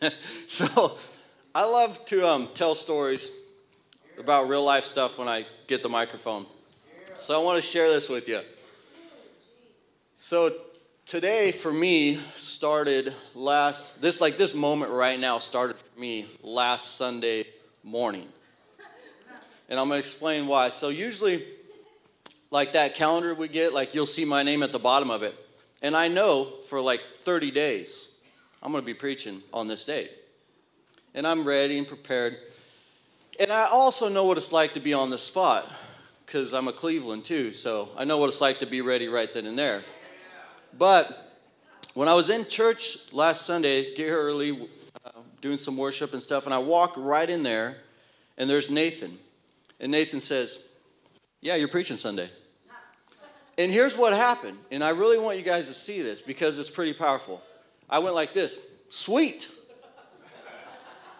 so I love to um, tell stories about real life stuff when I get the microphone. So I want to share this with you. So today for me started last this like this moment right now started for me last Sunday morning. And I'm going to explain why. So usually like that calendar we get, like you'll see my name at the bottom of it. And I know for like 30 days I'm going to be preaching on this date. And I'm ready and prepared. And I also know what it's like to be on the spot because I'm a Cleveland too. So I know what it's like to be ready right then and there. But when I was in church last Sunday, get early, uh, doing some worship and stuff, and I walk right in there, and there's Nathan. And Nathan says, Yeah, you're preaching Sunday. And here's what happened. And I really want you guys to see this because it's pretty powerful. I went like this sweet.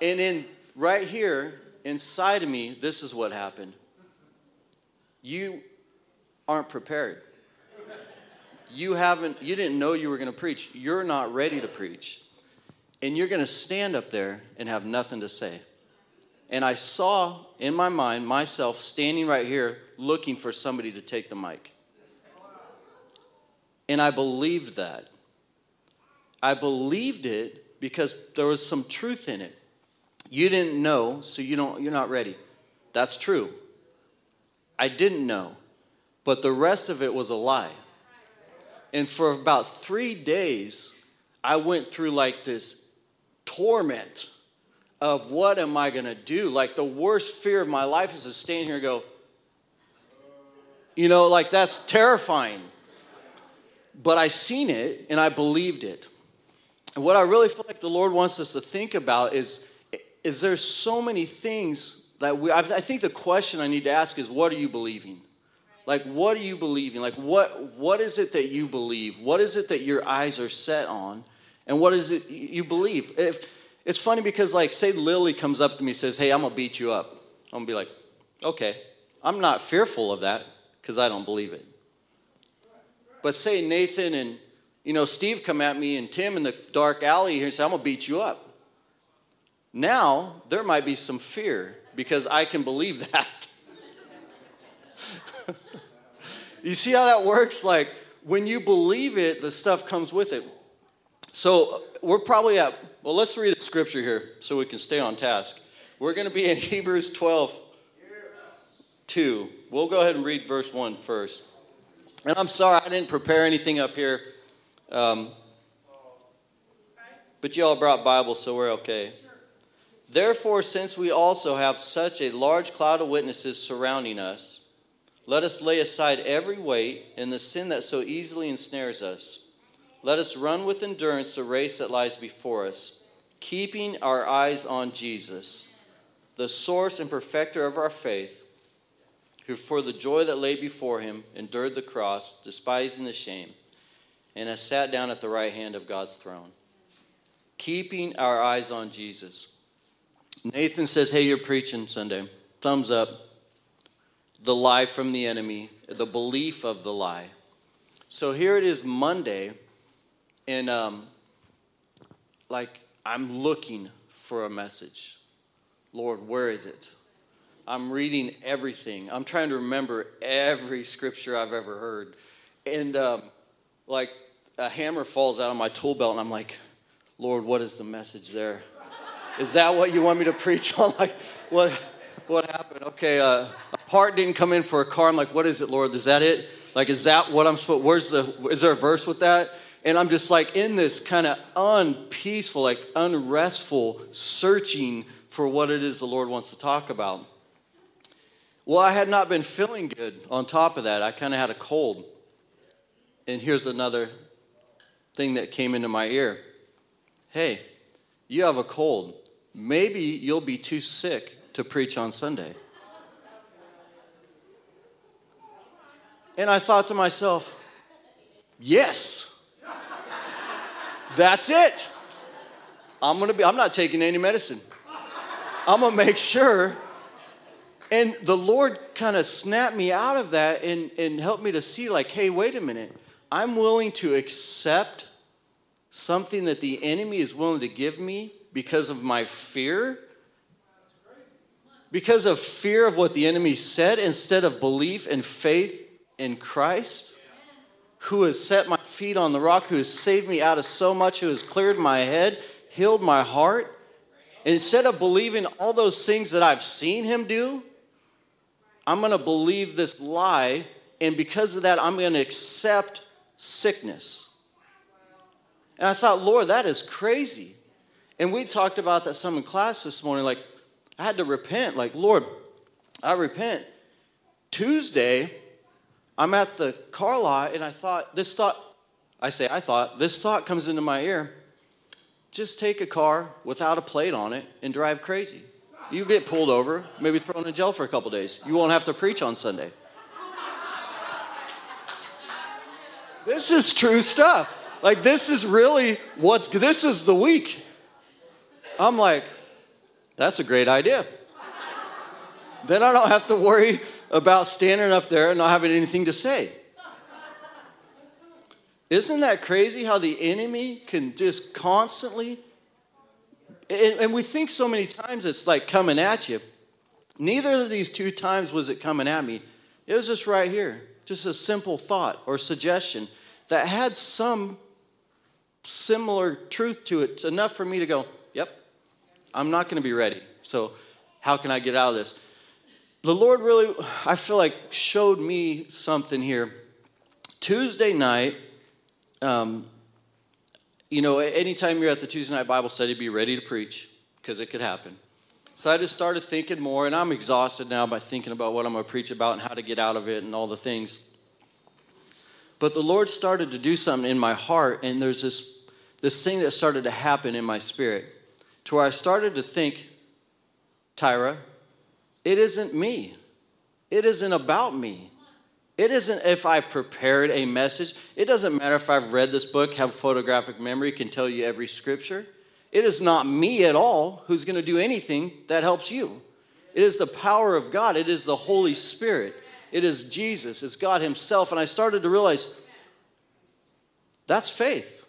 And in right here inside of me, this is what happened. You aren't prepared. You haven't you didn't know you were going to preach. You're not ready to preach. And you're going to stand up there and have nothing to say. And I saw in my mind myself standing right here looking for somebody to take the mic. And I believed that. I believed it because there was some truth in it. You didn't know, so you don't you're not ready. That's true. I didn't know. But the rest of it was a lie. And for about 3 days I went through like this torment of what am I going to do? Like the worst fear of my life is to stand here and go, you know, like that's terrifying. But I seen it and I believed it. And what I really feel like the Lord wants us to think about is is there so many things that we I think the question I need to ask is what are you believing? Like what are you believing? Like what what is it that you believe? What is it that your eyes are set on? And what is it you believe? If it's funny because like say Lily comes up to me and says, "Hey, I'm going to beat you up." I'm going to be like, "Okay." I'm not fearful of that because I don't believe it. But say Nathan and you know Steve come at me and Tim in the dark alley here and say, "I'm gonna beat you up." Now there might be some fear because I can believe that. you see how that works? Like when you believe it, the stuff comes with it. So we're probably at, well, let's read a scripture here so we can stay on task. We're going to be in Hebrews 12, 2. We'll go ahead and read verse 1 first. And I'm sorry, I didn't prepare anything up here. Um, but you all brought Bibles, so we're okay. Therefore, since we also have such a large cloud of witnesses surrounding us, let us lay aside every weight and the sin that so easily ensnares us. Let us run with endurance the race that lies before us, keeping our eyes on Jesus, the source and perfecter of our faith who for the joy that lay before him endured the cross, despising the shame, and has sat down at the right hand of God's throne. Keeping our eyes on Jesus. Nathan says, Hey, you're preaching Sunday. Thumbs up. The lie from the enemy, the belief of the lie. So here it is Monday, and um, like I'm looking for a message. Lord, where is it? I'm reading everything. I'm trying to remember every scripture I've ever heard. And um, like a hammer falls out of my tool belt, and I'm like, Lord, what is the message there? Is that what you want me to preach on? Like, what, what happened? Okay, uh, a part didn't come in for a car. I'm like, what is it, Lord? Is that it? Like, is that what I'm supposed? Where's the? Is there a verse with that? And I'm just like in this kind of unpeaceful, like unrestful searching for what it is the Lord wants to talk about. Well, I had not been feeling good on top of that. I kind of had a cold. And here's another thing that came into my ear Hey, you have a cold. Maybe you'll be too sick to preach on Sunday. And I thought to myself, yes, that's it. I'm to be, I'm not taking any medicine. I'm to make sure and the Lord kind of snapped me out of that and, and helped me to see, like, hey, wait a minute. I'm willing to accept something that the enemy is willing to give me because of my fear, because of fear of what the enemy said, instead of belief and faith in Christ, who has set my feet on the rock, who has saved me out of so much, who has cleared my head, healed my heart. Instead of believing all those things that I've seen him do, I'm going to believe this lie, and because of that, I'm going to accept sickness. And I thought, Lord, that is crazy. And we talked about that some in class this morning. Like, I had to repent. Like, Lord, I repent. Tuesday, I'm at the car lot, and I thought, this thought, I say, I thought, this thought comes into my ear. Just take a car without a plate on it and drive crazy. You get pulled over, maybe thrown in jail for a couple days. You won't have to preach on Sunday. This is true stuff. Like, this is really what's, this is the week. I'm like, that's a great idea. then I don't have to worry about standing up there and not having anything to say. Isn't that crazy how the enemy can just constantly, and, and, we think so many times it's like coming at you. Neither of these two times was it coming at me. It was just right here, just a simple thought or suggestion that had some similar truth to it, enough for me to go, yep, I'm not going to be ready. So, how can I get out of this? The Lord really, I feel like, showed me something here. Tuesday night, um, you know, anytime you're at the Tuesday night Bible study, be ready to preach because it could happen. So I just started thinking more, and I'm exhausted now by thinking about what I'm going to preach about and how to get out of it and all the things. But the Lord started to do something in my heart, and there's this, this thing that started to happen in my spirit to where I started to think, Tyra, it isn't me. It isn't about me. It isn't if I prepared a message. It doesn't matter if I've read this book, have photographic memory, can tell you every scripture. It is not me at all who's going to do anything that helps you. It is the power of God. It is the Holy Spirit. It is Jesus. It's God Himself. And I started to realize that's faith.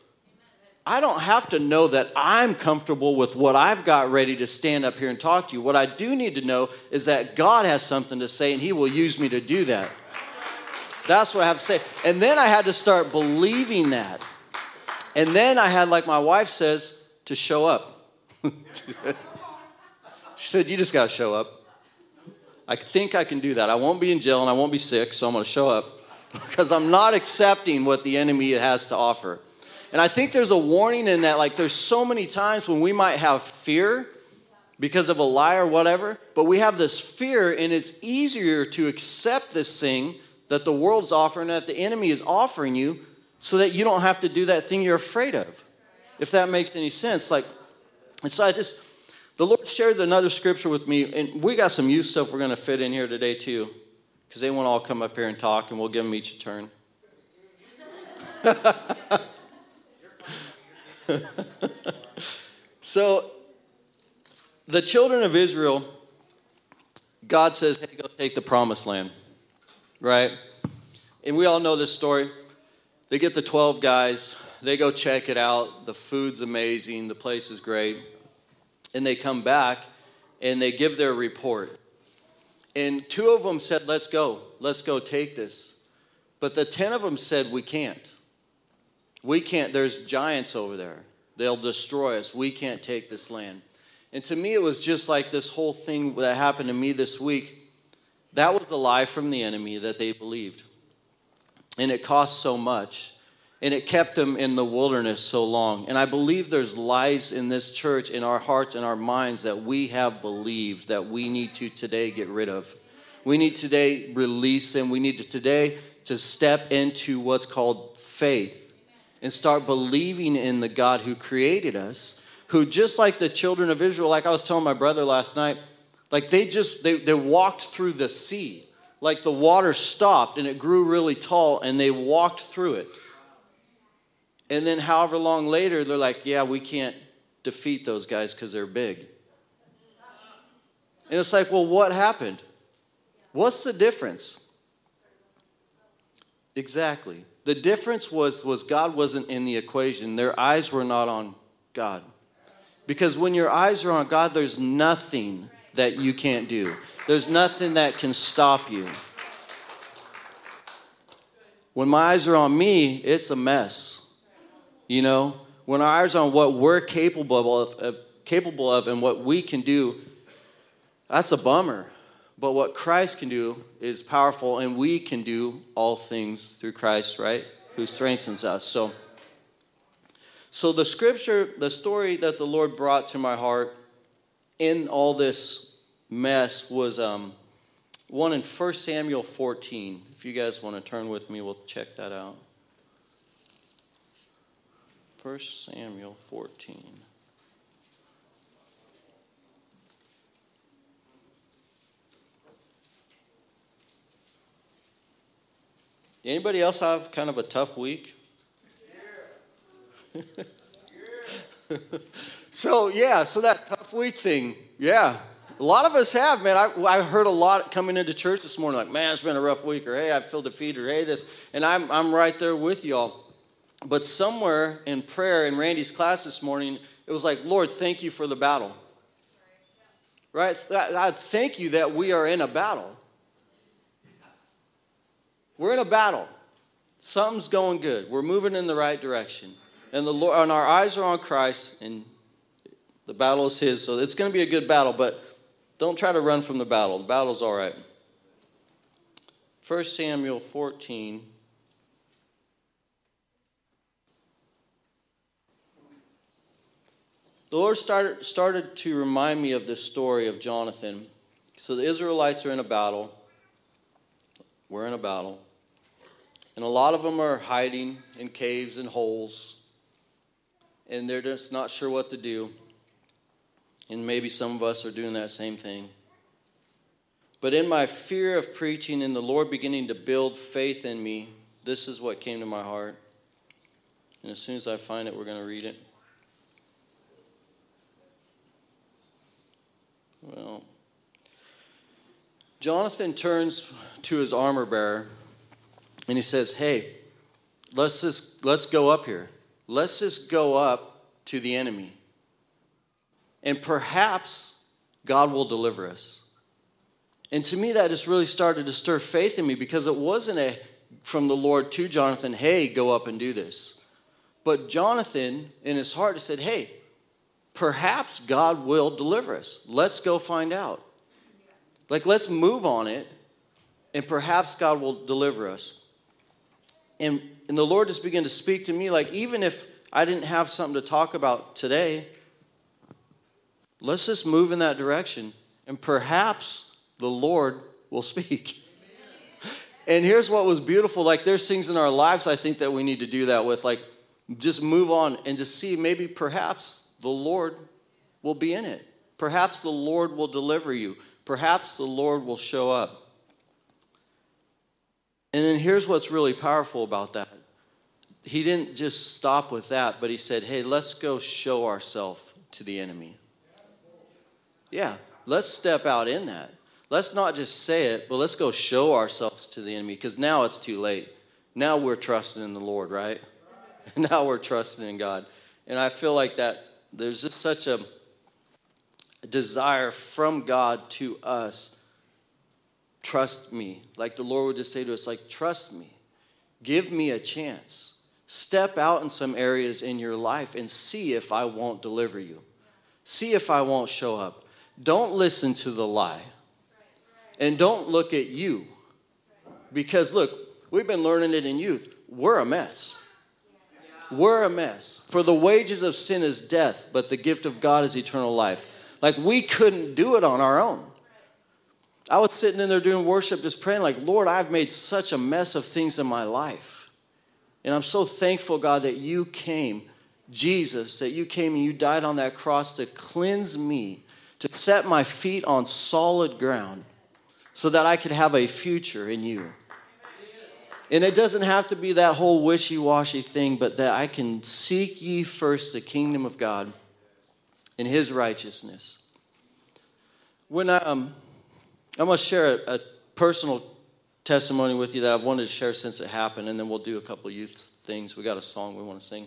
I don't have to know that I'm comfortable with what I've got ready to stand up here and talk to you. What I do need to know is that God has something to say and He will use me to do that. That's what I have to say. And then I had to start believing that. And then I had, like my wife says, to show up. she said, You just got to show up. I think I can do that. I won't be in jail and I won't be sick, so I'm going to show up because I'm not accepting what the enemy has to offer. And I think there's a warning in that. Like, there's so many times when we might have fear because of a lie or whatever, but we have this fear, and it's easier to accept this thing that the world's offering, that the enemy is offering you, so that you don't have to do that thing you're afraid of. If that makes any sense. Like, and so I just, the Lord shared another scripture with me, and we got some youth stuff we're going to fit in here today too, because they won't all come up here and talk, and we'll give them each a turn. so, the children of Israel, God says, hey, go take the promised land right? And we all know this story. They get the 12 guys, they go check it out. The food's amazing, the place is great. And they come back and they give their report. And two of them said, Let's go, let's go take this. But the 10 of them said, We can't. We can't. There's giants over there. They'll destroy us. We can't take this land. And to me, it was just like this whole thing that happened to me this week that was the lie from the enemy that they believed. And it cost so much. And it kept them in the wilderness so long. And I believe there's lies in this church, in our hearts and our minds that we have believed that we need to today get rid of. We need today release them. We need to today to step into what's called faith and start believing in the God who created us, who just like the children of Israel, like I was telling my brother last night, like they just they, they walked through the sea. Like the water stopped and it grew really tall and they walked through it. And then however long later they're like, "Yeah, we can't defeat those guys cuz they're big." And it's like, "Well, what happened? What's the difference?" Exactly. The difference was was God wasn't in the equation. Their eyes were not on God. Because when your eyes are on God, there's nothing that you can't do, there's nothing that can stop you. When my eyes are on me, it's a mess. You know, when our eyes on what we're capable of, uh, capable of and what we can do, that's a bummer. But what Christ can do is powerful, and we can do all things through Christ, right? Who strengthens us. So, so the scripture, the story that the Lord brought to my heart in all this mess was um, one in 1 Samuel 14. If you guys want to turn with me, we'll check that out. 1 Samuel 14. Anybody else have kind of a tough week? so yeah, so that tough week thing, yeah. A lot of us have, man. I, I heard a lot coming into church this morning, like, man, it's been a rough week, or hey, I feel defeated, or hey, this. And I'm, I'm right there with y'all. But somewhere in prayer in Randy's class this morning, it was like, Lord, thank you for the battle. Right? I thank you that we are in a battle. We're in a battle. Something's going good. We're moving in the right direction. And the Lord and our eyes are on Christ and the battle is his. So it's going to be a good battle, but don't try to run from the battle. The battle's all right. 1 Samuel 14. The Lord started, started to remind me of this story of Jonathan. So the Israelites are in a battle. We're in a battle. And a lot of them are hiding in caves and holes. And they're just not sure what to do. And maybe some of us are doing that same thing. But in my fear of preaching and the Lord beginning to build faith in me, this is what came to my heart. And as soon as I find it, we're going to read it. Well, Jonathan turns to his armor bearer and he says, Hey, let's just let's go up here. Let's just go up to the enemy and perhaps God will deliver us. And to me, that just really started to stir faith in me because it wasn't a from the Lord to Jonathan, hey, go up and do this. But Jonathan, in his heart, said, hey, perhaps God will deliver us. Let's go find out. Like, let's move on it, and perhaps God will deliver us. And, and the Lord just began to speak to me, like, even if I didn't have something to talk about today, Let's just move in that direction, and perhaps the Lord will speak. And here's what was beautiful like, there's things in our lives I think that we need to do that with. Like, just move on and just see maybe perhaps the Lord will be in it. Perhaps the Lord will deliver you. Perhaps the Lord will show up. And then here's what's really powerful about that. He didn't just stop with that, but he said, hey, let's go show ourselves to the enemy. Yeah, let's step out in that. Let's not just say it, but let's go show ourselves to the enemy because now it's too late. Now we're trusting in the Lord, right? now we're trusting in God. And I feel like that there's just such a desire from God to us trust me. Like the Lord would just say to us, like, trust me. Give me a chance. Step out in some areas in your life and see if I won't deliver you. See if I won't show up. Don't listen to the lie. And don't look at you. Because look, we've been learning it in youth. We're a mess. We're a mess. For the wages of sin is death, but the gift of God is eternal life. Like we couldn't do it on our own. I was sitting in there doing worship, just praying, like, Lord, I've made such a mess of things in my life. And I'm so thankful, God, that you came, Jesus, that you came and you died on that cross to cleanse me to set my feet on solid ground so that I could have a future in you. And it doesn't have to be that whole wishy washy thing, but that I can seek ye first the kingdom of God and his righteousness. When I, um, I'm going to share a, a, personal testimony with you that I've wanted to share since it happened, and then we'll do a couple youth things. We got a song we want to sing.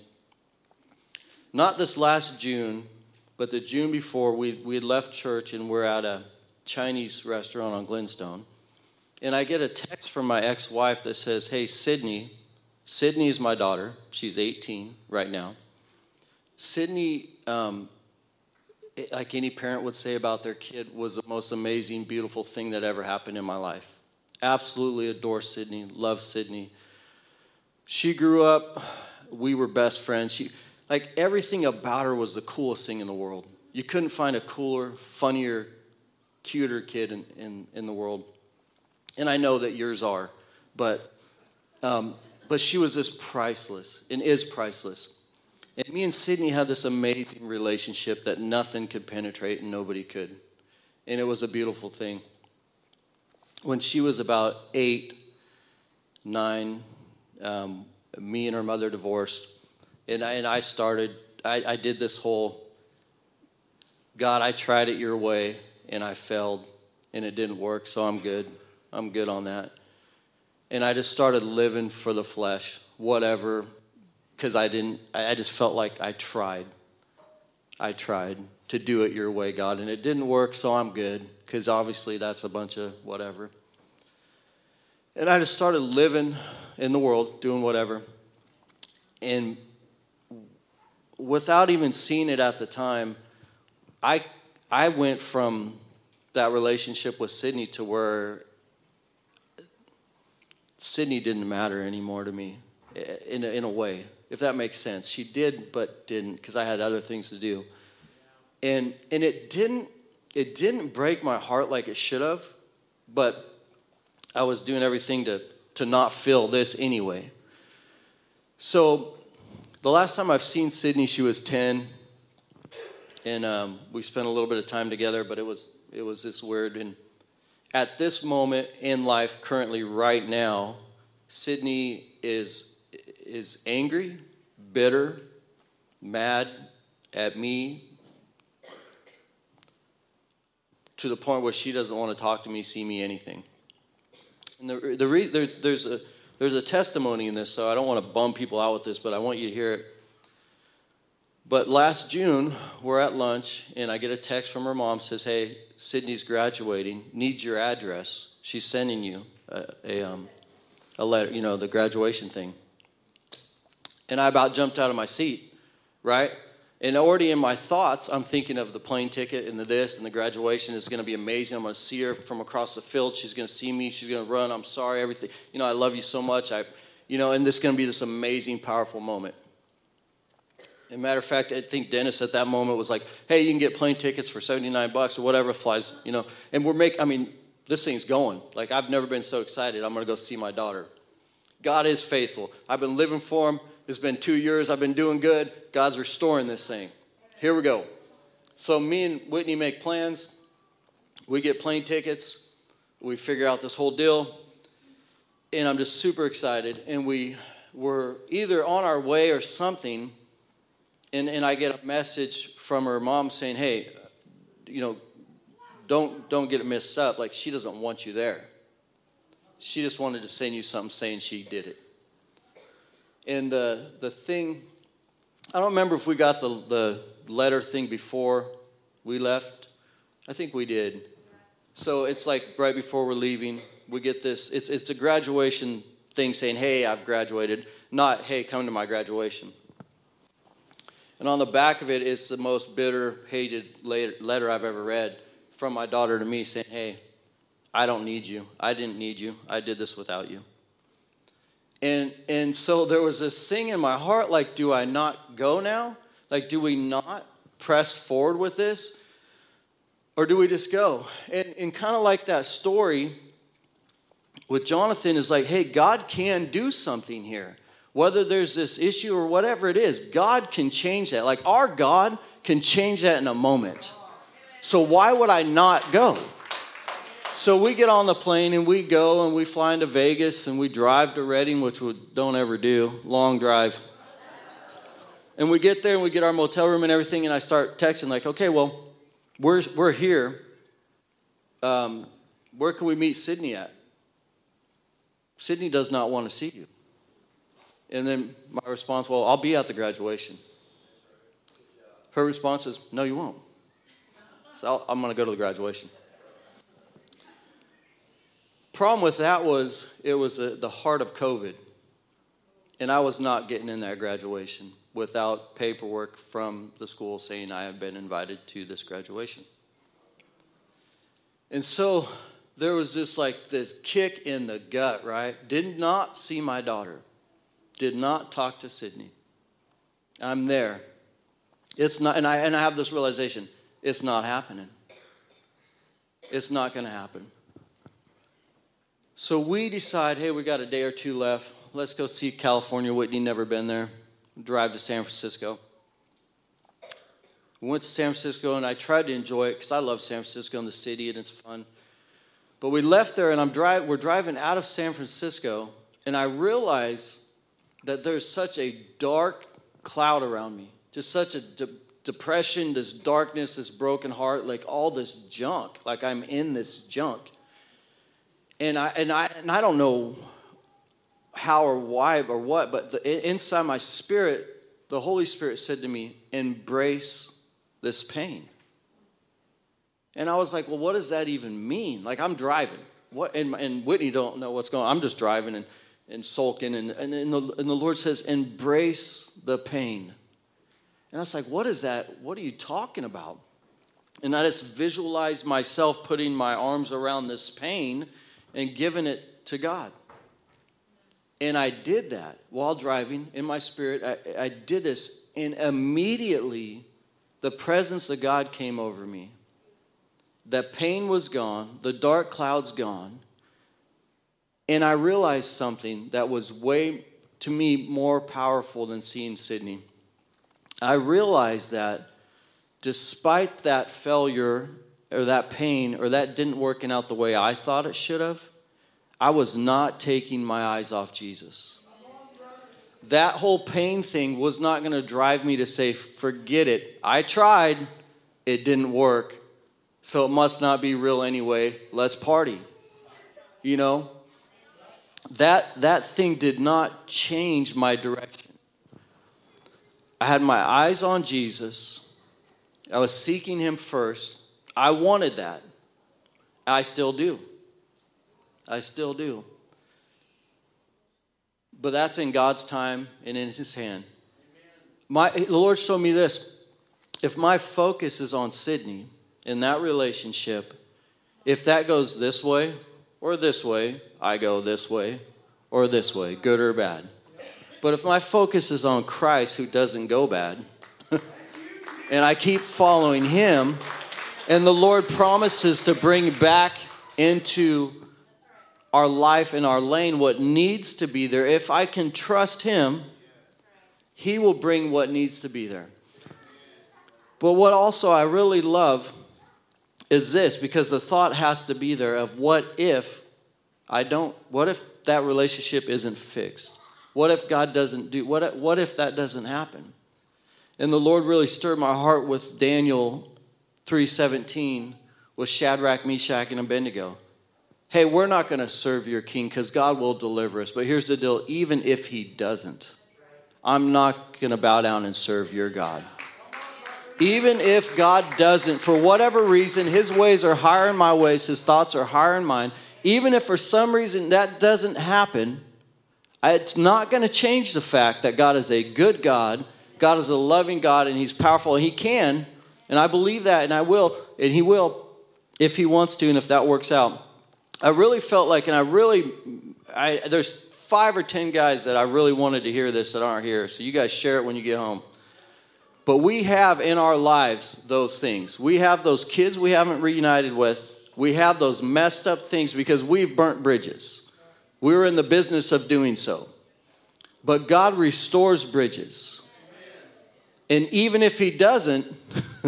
Not this last June, but the June before, we, we left church and we're at a Chinese restaurant on Glenstone. And I get a text from my ex wife that says, Hey, Sydney, Sydney is my daughter. She's 18 right now. Sydney, um, like any parent would say about their kid, was the most amazing, beautiful thing that ever happened in my life. Absolutely adore Sydney, love Sydney. She grew up, we were best friends. She, like everything about her was the coolest thing in the world. You couldn't find a cooler, funnier, cuter kid in, in, in the world. And I know that yours are, but, um, but she was just priceless and is priceless. And me and Sydney had this amazing relationship that nothing could penetrate and nobody could. And it was a beautiful thing. When she was about eight, nine, um, me and her mother divorced and I, and I started, I, I did this whole God, I tried it your way and I failed and it didn't work, so I'm good. I'm good on that. And I just started living for the flesh, whatever, because I didn't, I just felt like I tried. I tried to do it your way, God, and it didn't work, so I'm good, because obviously that's a bunch of whatever. And I just started living in the world, doing whatever. And without even seeing it at the time, I I went from that relationship with Sydney to where Sydney didn't matter anymore to me in a, in a way, if that makes sense. She did, but didn't because I had other things to do, and and it didn't it didn't break my heart like it should have, but I was doing everything to to not feel this anyway. So the last time I've seen Sydney, she was 10, and um, we spent a little bit of time together, but it was, it was this weird. And at this moment in life, currently, right now, Sydney is, is angry, bitter, mad at me to the point where she doesn't want to talk to me, see me, anything. And the, the re, there, there's a there's a testimony in this, so I don't want to bum people out with this, but I want you to hear it. But last June, we're at lunch, and I get a text from her mom says, "Hey, Sydney's graduating. Needs your address. She's sending you a, a, um, a letter. You know, the graduation thing." And I about jumped out of my seat, right? And already in my thoughts, I'm thinking of the plane ticket and the this and the graduation is going to be amazing. I'm going to see her from across the field. She's going to see me. She's going to run. I'm sorry, everything. You know, I love you so much. I, you know, and this is going to be this amazing, powerful moment. A matter of fact, I think Dennis at that moment was like, "Hey, you can get plane tickets for 79 bucks or whatever flies." You know, and we're making. I mean, this thing's going. Like I've never been so excited. I'm going to go see my daughter. God is faithful. I've been living for Him. It's been two years. I've been doing good. God's restoring this thing. Here we go. So me and Whitney make plans. We get plane tickets. We figure out this whole deal. And I'm just super excited. And we were either on our way or something. And, and I get a message from her mom saying, hey, you know, don't, don't get it up. Like, she doesn't want you there. She just wanted to send you something saying she did it. And the, the thing, I don't remember if we got the, the letter thing before we left. I think we did. So it's like right before we're leaving, we get this. It's, it's a graduation thing saying, hey, I've graduated, not, hey, come to my graduation. And on the back of it is the most bitter, hated letter I've ever read from my daughter to me saying, hey, I don't need you. I didn't need you. I did this without you. And, and so there was this thing in my heart like, do I not go now? Like, do we not press forward with this? Or do we just go? And, and kind of like that story with Jonathan is like, hey, God can do something here. Whether there's this issue or whatever it is, God can change that. Like, our God can change that in a moment. So, why would I not go? So we get on the plane and we go and we fly into Vegas and we drive to Redding, which we don't ever do, long drive. And we get there and we get our motel room and everything, and I start texting like, okay, well, we're we're here. Um, where can we meet Sydney at? Sydney does not want to see you. And then my response, well, I'll be at the graduation. Her response is, No, you won't. So I'm going to go to the graduation. Problem with that was it was a, the heart of COVID. And I was not getting in that graduation without paperwork from the school saying I have been invited to this graduation. And so there was this like this kick in the gut, right? Did not see my daughter. Did not talk to Sydney. I'm there. It's not and I and I have this realization, it's not happening. It's not going to happen. So we decide, hey, we got a day or two left. Let's go see California. Whitney never been there. Drive to San Francisco. We went to San Francisco and I tried to enjoy it because I love San Francisco and the city and it's fun. But we left there and I'm drive, we're driving out of San Francisco and I realized that there's such a dark cloud around me, just such a de- depression, this darkness, this broken heart, like all this junk, like I'm in this junk. And I and I and I don't know how or why or what, but the, inside my spirit, the Holy Spirit said to me, "Embrace this pain." And I was like, well, what does that even mean? Like, I'm driving. What, and, and Whitney don't know what's going on. I'm just driving and, and sulking. And, and, and, the, and the Lord says, embrace the pain. And I was like, what is that? What are you talking about? And I just visualized myself putting my arms around this pain and giving it to God. And I did that while driving in my spirit. I, I did this, and immediately the presence of God came over me that pain was gone, the dark clouds gone, and I realized something that was way, to me, more powerful than seeing Sydney. I realized that despite that failure or that pain or that didn't working out the way I thought it should have, I was not taking my eyes off Jesus. That whole pain thing was not going to drive me to say, forget it. I tried, it didn't work so it must not be real anyway. Let's party. You know? That that thing did not change my direction. I had my eyes on Jesus. I was seeking him first. I wanted that. I still do. I still do. But that's in God's time and in his hand. My, the Lord showed me this. If my focus is on Sydney, in that relationship, if that goes this way or this way, I go this way or this way, good or bad. But if my focus is on Christ who doesn't go bad, and I keep following him, and the Lord promises to bring back into our life and our lane what needs to be there. If I can trust him, he will bring what needs to be there. But what also I really love is this because the thought has to be there of what if I don't, what if that relationship isn't fixed? What if God doesn't do, what, what if that doesn't happen? And the Lord really stirred my heart with Daniel 3.17 with Shadrach, Meshach, and Abednego. Hey, we're not going to serve your king because God will deliver us. But here's the deal even if he doesn't, I'm not going to bow down and serve your God. Even if God doesn't, for whatever reason, his ways are higher than my ways, his thoughts are higher than mine, even if for some reason that doesn't happen, it's not going to change the fact that God is a good God, God is a loving God, and he's powerful, he can, and I believe that, and I will, and he will if he wants to, and if that works out. I really felt like, and I really, I, there's five or ten guys that I really wanted to hear this that aren't here, so you guys share it when you get home. But we have in our lives those things. We have those kids we haven't reunited with. We have those messed up things because we've burnt bridges. We're in the business of doing so. But God restores bridges. And even if He doesn't,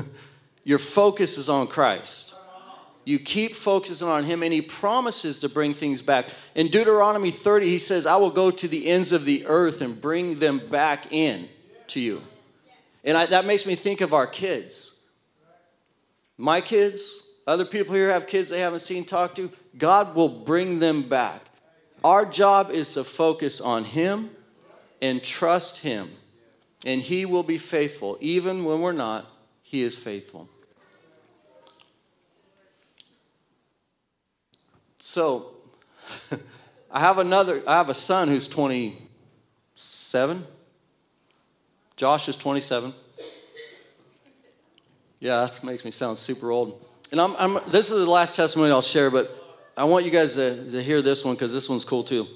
your focus is on Christ. You keep focusing on Him, and He promises to bring things back. In Deuteronomy 30, He says, I will go to the ends of the earth and bring them back in to you. And I, that makes me think of our kids. My kids, other people here have kids they haven't seen, talk to. God will bring them back. Our job is to focus on Him and trust Him. And He will be faithful, even when we're not, He is faithful. So, I have another, I have a son who's 27. Josh is 27. Yeah, that makes me sound super old. And I'm, I'm, this is the last testimony I'll share, but I want you guys to, to hear this one because this one's cool too.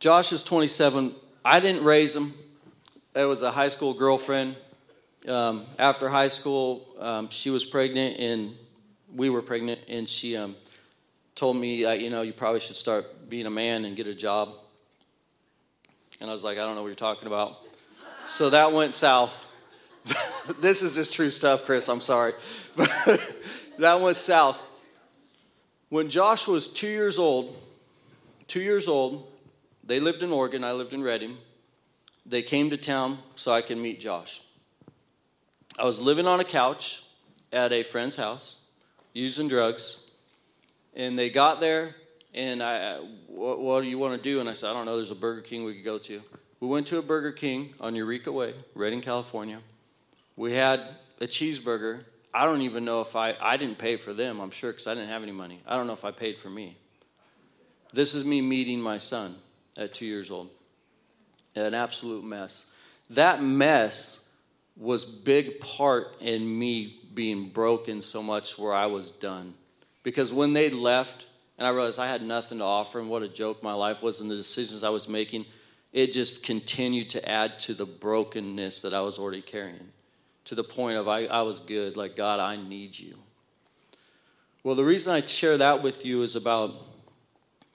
Josh is 27. I didn't raise him. It was a high school girlfriend. Um, after high school, um, she was pregnant, and we were pregnant, and she um, told me, uh, you know, you probably should start being a man and get a job. And I was like, I don't know what you're talking about. So that went south. this is just true stuff, Chris. I'm sorry. But that went south. When Josh was two years old, two years old, they lived in Oregon. I lived in Redding. They came to town so I could meet Josh. I was living on a couch at a friend's house, using drugs, and they got there, and I, what, what do you want to do? And I said, I don't know. There's a Burger King we could go to. We went to a Burger King on Eureka Way, Redding, California. We had a cheeseburger. I don't even know if I, I didn't pay for them, I'm sure, because I didn't have any money. I don't know if I paid for me. This is me meeting my son at two years old. An absolute mess. That mess was big part in me being broken so much where I was done. Because when they left, and I realized I had nothing to offer, and what a joke my life was, and the decisions I was making, it just continued to add to the brokenness that I was already carrying to the point of I, I was good, like, God, I need you. Well, the reason I share that with you is about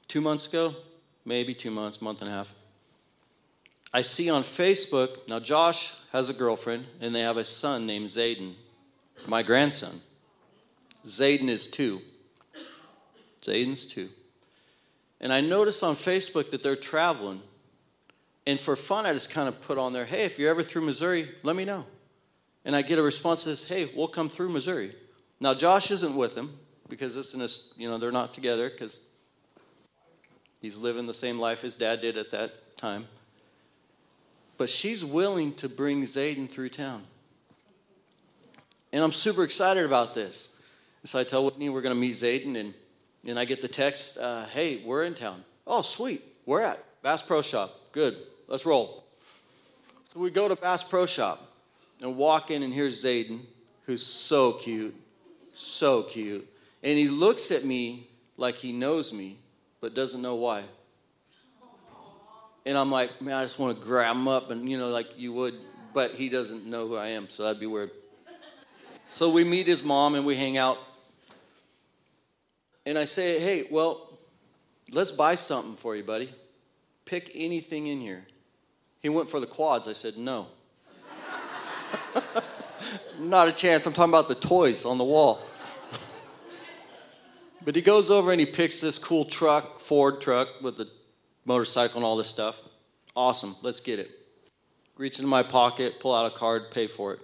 two months ago, maybe two months, month and a half. I see on Facebook, now Josh has a girlfriend, and they have a son named Zayden, my grandson. Zayden is two. Zayden's two. And I noticed on Facebook that they're traveling. And for fun, I just kind of put on there, hey, if you're ever through Missouri, let me know. And I get a response that says, hey, we'll come through Missouri. Now, Josh isn't with them because this and this, you know, they're not together because he's living the same life his dad did at that time. But she's willing to bring Zayden through town. And I'm super excited about this. So I tell Whitney we're going to meet Zayden, and, and I get the text, uh, hey, we're in town. Oh, sweet. Where at? Bass Pro Shop. Good. Let's roll. So we go to Bass Pro Shop and walk in, and here's Zayden, who's so cute, so cute. And he looks at me like he knows me, but doesn't know why. And I'm like, man, I just want to grab him up, and you know, like you would, but he doesn't know who I am, so that'd be weird. So we meet his mom and we hang out. And I say, hey, well, let's buy something for you, buddy. Pick anything in here. He went for the quads. I said, no. Not a chance. I'm talking about the toys on the wall. but he goes over and he picks this cool truck, Ford truck with the motorcycle and all this stuff. Awesome. Let's get it. Reach into my pocket, pull out a card, pay for it.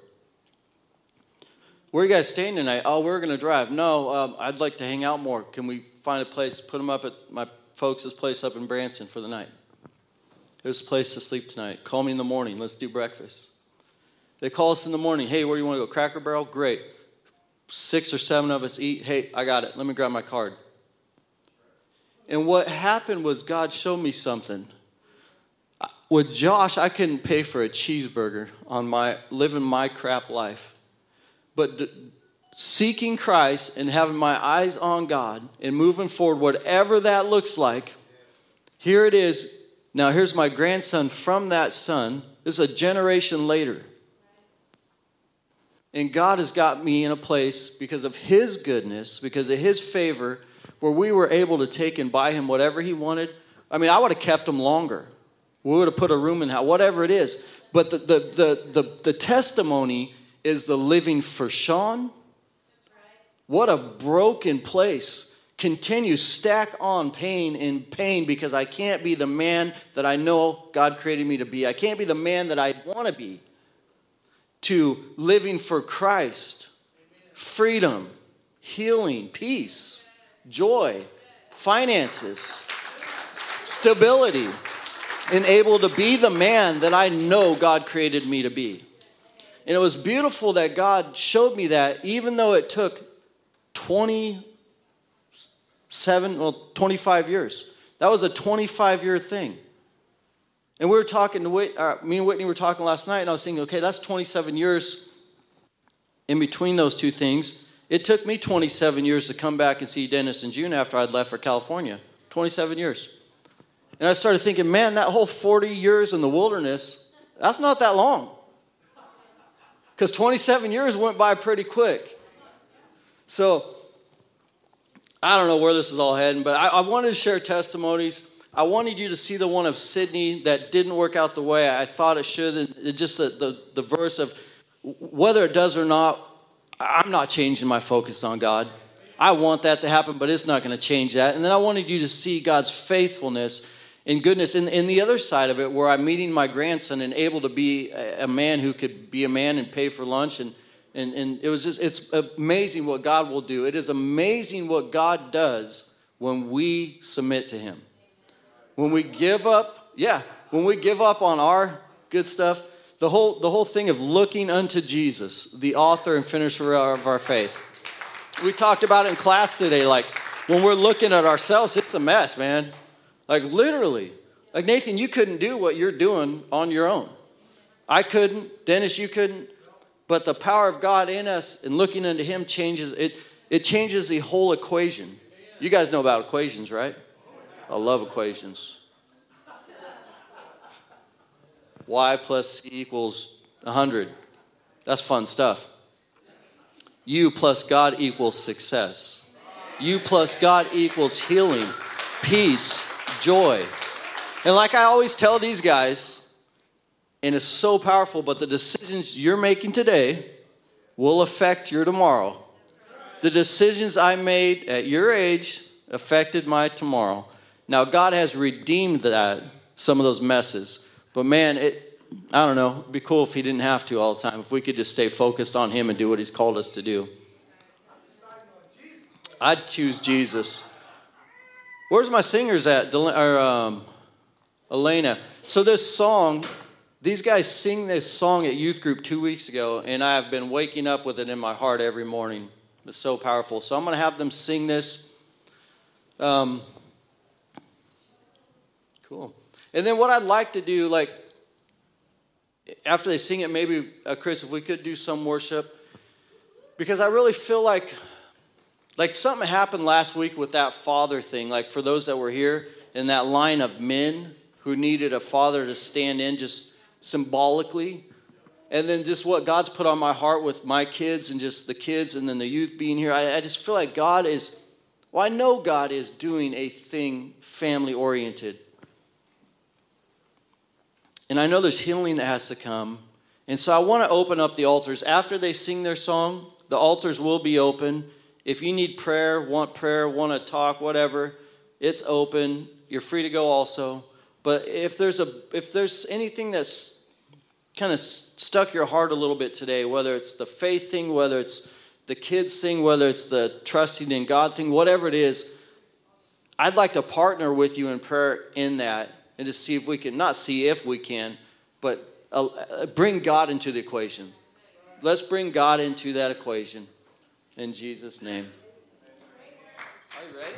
Where are you guys staying tonight? Oh, we're going to drive. No, um, I'd like to hang out more. Can we find a place, put them up at my folks' place up in Branson for the night? There's a place to sleep tonight. Call me in the morning. Let's do breakfast. They call us in the morning. Hey, where do you want to go? Cracker Barrel? Great. Six or seven of us eat. Hey, I got it. Let me grab my card. And what happened was God showed me something. With Josh, I couldn't pay for a cheeseburger on my living my crap life. But d- seeking Christ and having my eyes on God and moving forward, whatever that looks like, here it is. Now, here's my grandson from that son. This is a generation later. And God has got me in a place because of His goodness, because of His favor, where we were able to take and buy Him whatever He wanted. I mean, I would have kept him longer. We would have put a room in house, whatever it is. But the, the, the, the, the testimony is the living for Sean. What a broken place. Continue, stack on pain and pain because I can't be the man that I know God created me to be. I can't be the man that I want to be to living for Christ, freedom, healing, peace, joy, finances, stability, and able to be the man that I know God created me to be. And it was beautiful that God showed me that, even though it took 27, well, 25 years. That was a 25 year thing. And we were talking to Whit, uh, me and Whitney were talking last night, and I was thinking, okay, that's 27 years in between those two things. It took me 27 years to come back and see Dennis in June after I'd left for California. 27 years. And I started thinking, man, that whole 40 years in the wilderness, that's not that long. Because 27 years went by pretty quick. So, I don't know where this is all heading, but I, I wanted to share testimonies. I wanted you to see the one of Sydney that didn't work out the way I thought it should. And just the, the, the verse of whether it does or not, I'm not changing my focus on God. I want that to happen, but it's not going to change that. And then I wanted you to see God's faithfulness and goodness. And, and the other side of it, where I'm meeting my grandson and able to be a, a man who could be a man and pay for lunch. And, and, and it was just, it's amazing what God will do. It is amazing what God does when we submit to Him. When we give up, yeah, when we give up on our good stuff, the whole, the whole thing of looking unto Jesus, the author and finisher of our faith. We talked about it in class today. Like, when we're looking at ourselves, it's a mess, man. Like, literally. Like, Nathan, you couldn't do what you're doing on your own. I couldn't. Dennis, you couldn't. But the power of God in us and looking unto Him changes it. It changes the whole equation. You guys know about equations, right? I love equations. Y plus C equals 100. That's fun stuff. U plus God equals success. U plus God equals healing, peace, joy. And like I always tell these guys, and it's so powerful, but the decisions you're making today will affect your tomorrow. The decisions I made at your age affected my tomorrow. Now, God has redeemed that, some of those messes. But man, it, I don't know, it'd be cool if He didn't have to all the time, if we could just stay focused on Him and do what He's called us to do. I'd choose Jesus. Where's my singers at? Or, um, Elena. So, this song, these guys sing this song at youth group two weeks ago, and I have been waking up with it in my heart every morning. It's so powerful. So, I'm going to have them sing this. Um, cool. And then, what I'd like to do, like, after they sing it, maybe, uh, Chris, if we could do some worship, because I really feel like like something happened last week with that father thing. Like for those that were here in that line of men who needed a father to stand in just symbolically. And then just what God's put on my heart with my kids and just the kids and then the youth being here. I, I just feel like God is, well, I know God is doing a thing family oriented. And I know there's healing that has to come. And so I want to open up the altars. After they sing their song, the altars will be open. If you need prayer, want prayer, want to talk, whatever, it's open. You're free to go also. But if there's a if there's anything that's kind of stuck your heart a little bit today, whether it's the faith thing, whether it's the kids thing, whether it's the trusting in God thing, whatever it is, I'd like to partner with you in prayer in that and to see if we can not see if we can, but uh, uh bring God into the equation. Let's bring God into that equation. In Jesus' name. Are you ready?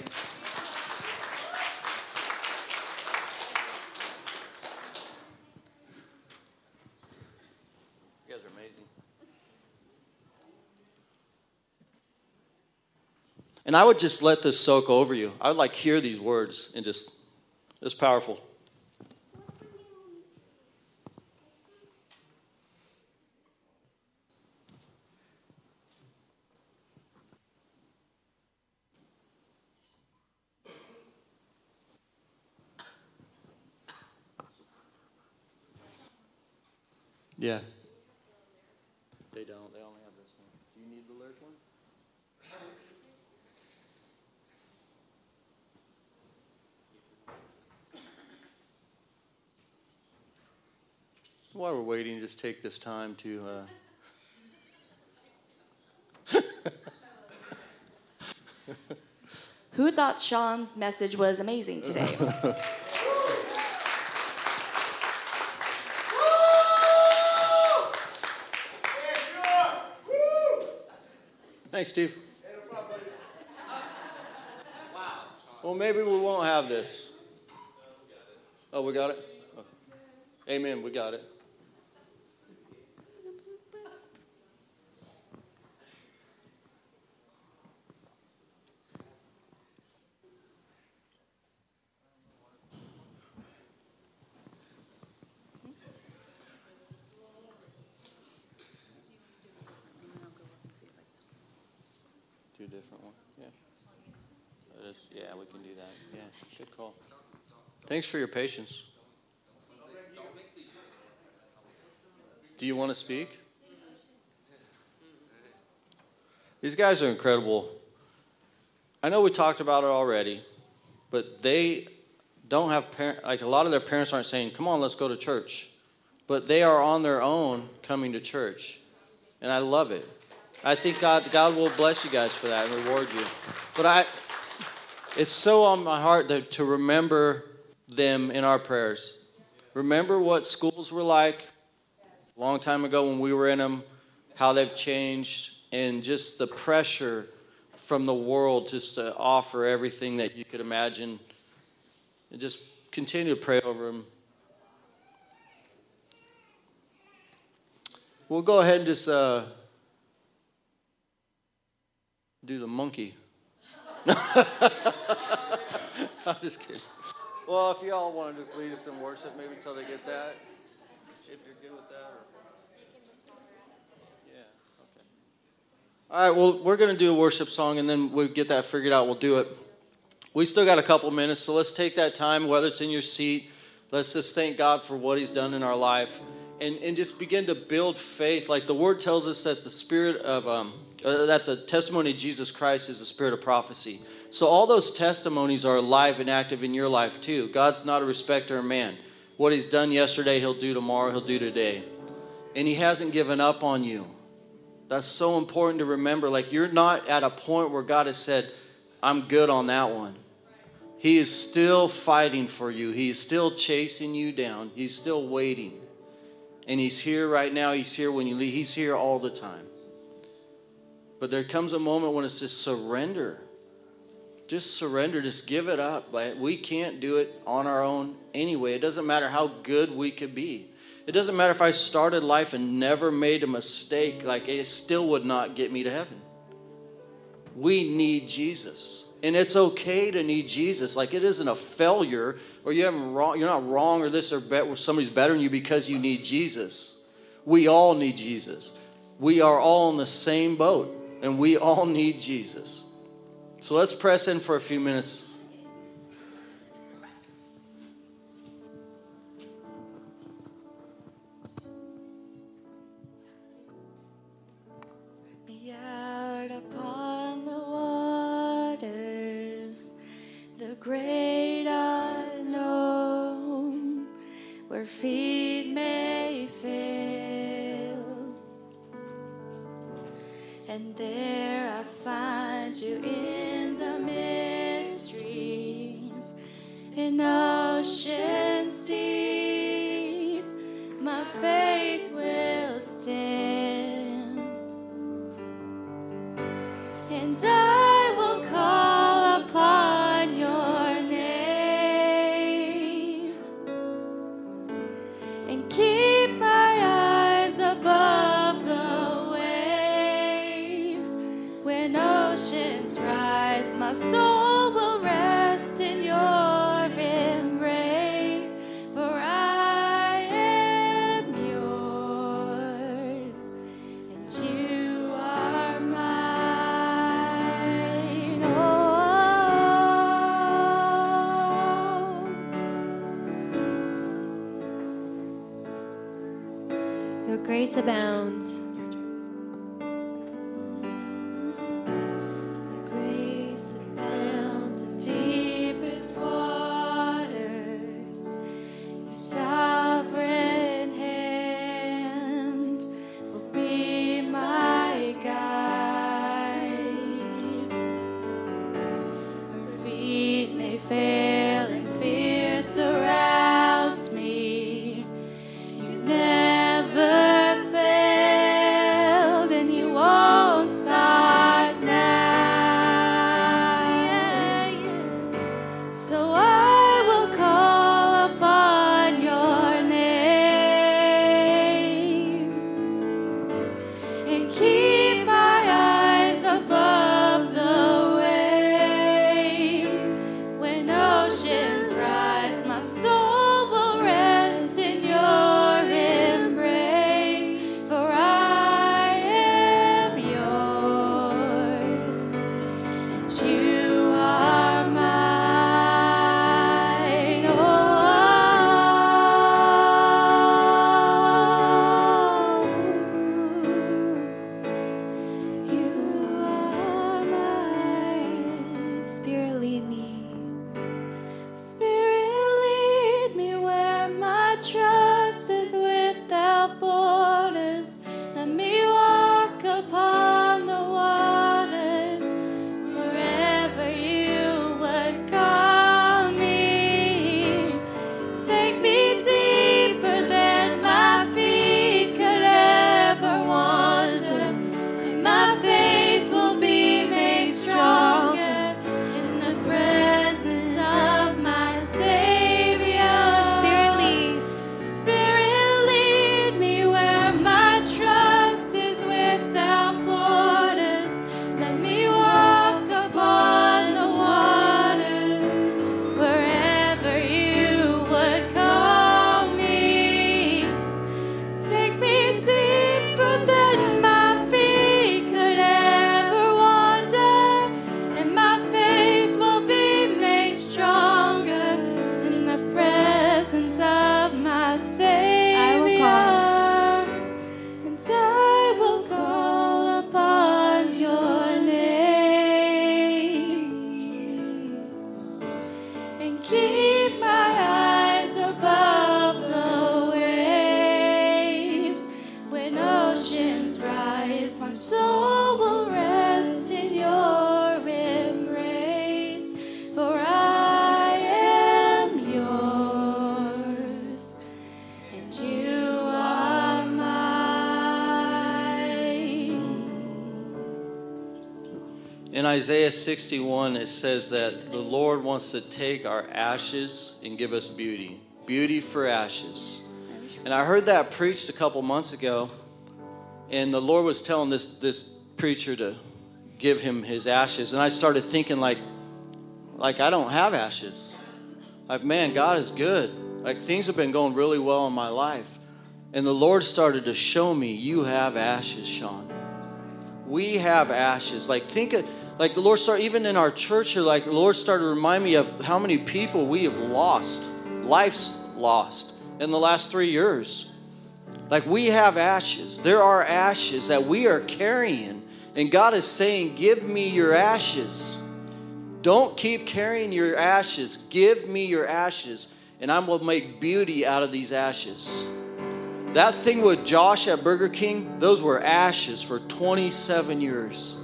You guys are amazing. And I would just let this soak over you. I would like hear these words and just, it's powerful. Yeah. They don't. They only have this one. Do you need the lyric one? While we're waiting, just take this time to. Uh... Who thought Sean's message was amazing today? Thanks, Steve. Well, maybe we won't have this. Oh, we got it? Okay. Amen. We got it. Different one. Yeah. Is- Yeah, we can do that. Yeah, good call. Thanks for your patience. Do you want to speak? These guys are incredible. I know we talked about it already, but they don't have parent like a lot of their parents aren't saying, "Come on, let's go to church." But they are on their own coming to church. And I love it. I think God God will bless you guys for that and reward you. But I it's so on my heart that, to remember them in our prayers. Remember what schools were like a long time ago when we were in them, how they've changed, and just the pressure from the world just to offer everything that you could imagine. And just continue to pray over them. We'll go ahead and just uh, do the monkey. I'm just kidding. Well, if y'all want to just lead us in worship, maybe until they get that, if you're good with that. Or... Yeah. Okay. All right. Well, we're going to do a worship song, and then we get that figured out. We'll do it. We still got a couple minutes, so let's take that time, whether it's in your seat. Let's just thank God for what He's done in our life, and and just begin to build faith. Like the Word tells us that the spirit of um, uh, that the testimony of Jesus Christ is the spirit of prophecy. So all those testimonies are alive and active in your life too. God's not a respecter of man. What He's done yesterday, He'll do tomorrow. He'll do today, and He hasn't given up on you. That's so important to remember. Like you're not at a point where God has said, "I'm good on that one." He is still fighting for you. He's still chasing you down. He's still waiting. And He's here right now. He's here when you leave. He's here all the time. But there comes a moment when it's just surrender. Just surrender. Just give it up. We can't do it on our own anyway. It doesn't matter how good we could be. It doesn't matter if I started life and never made a mistake. Like it still would not get me to heaven. We need Jesus. And it's okay to need Jesus. Like it isn't a failure or you haven't wrong, you're not wrong or this or better, somebody's better than you because you need Jesus. We all need Jesus. We are all in the same boat and we all need Jesus. So let's press in for a few minutes. Out And there I find you in the mysteries, in oceans Isaiah 61, it says that the Lord wants to take our ashes and give us beauty. Beauty for ashes. And I heard that preached a couple months ago, and the Lord was telling this, this preacher to give him his ashes. And I started thinking, like, like I don't have ashes. Like, man, God is good. Like, things have been going really well in my life. And the Lord started to show me, you have ashes, Sean. We have ashes. Like, think of, like the Lord started, even in our church here, like the Lord started to remind me of how many people we have lost, life's lost in the last three years. Like, we have ashes. There are ashes that we are carrying. And God is saying, Give me your ashes. Don't keep carrying your ashes. Give me your ashes, and I will make beauty out of these ashes. That thing with Josh at Burger King, those were ashes for 27 years.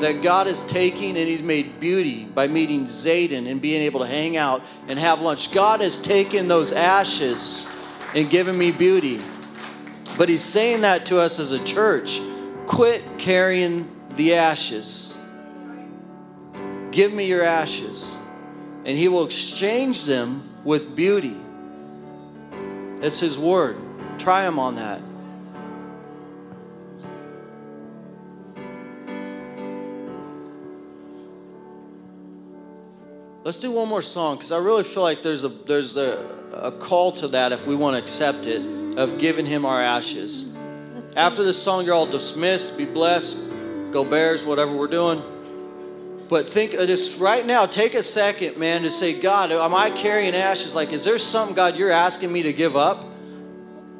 That God is taking and He's made beauty by meeting Zayden and being able to hang out and have lunch. God has taken those ashes and given me beauty. But He's saying that to us as a church. Quit carrying the ashes. Give me your ashes, and he will exchange them with beauty. It's his word. Try him on that. Let's do one more song because I really feel like there's a there's a, a call to that if we want to accept it of giving him our ashes. After this song, you're all dismissed. Be blessed. Go Bears. Whatever we're doing. But think uh, of this right now. Take a second, man, to say, God, am I carrying ashes? Like, is there something, God, you're asking me to give up?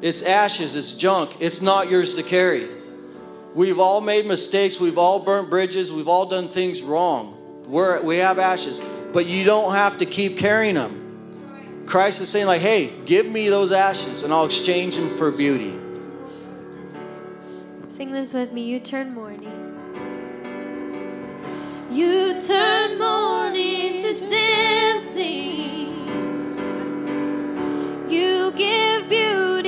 It's ashes, it's junk, it's not yours to carry. We've all made mistakes, we've all burnt bridges, we've all done things wrong. We're, we have ashes, but you don't have to keep carrying them. Christ is saying, like, hey, give me those ashes and I'll exchange them for beauty. Sing this with me. You turn mourning. You turn mourning to dancing. You give beauty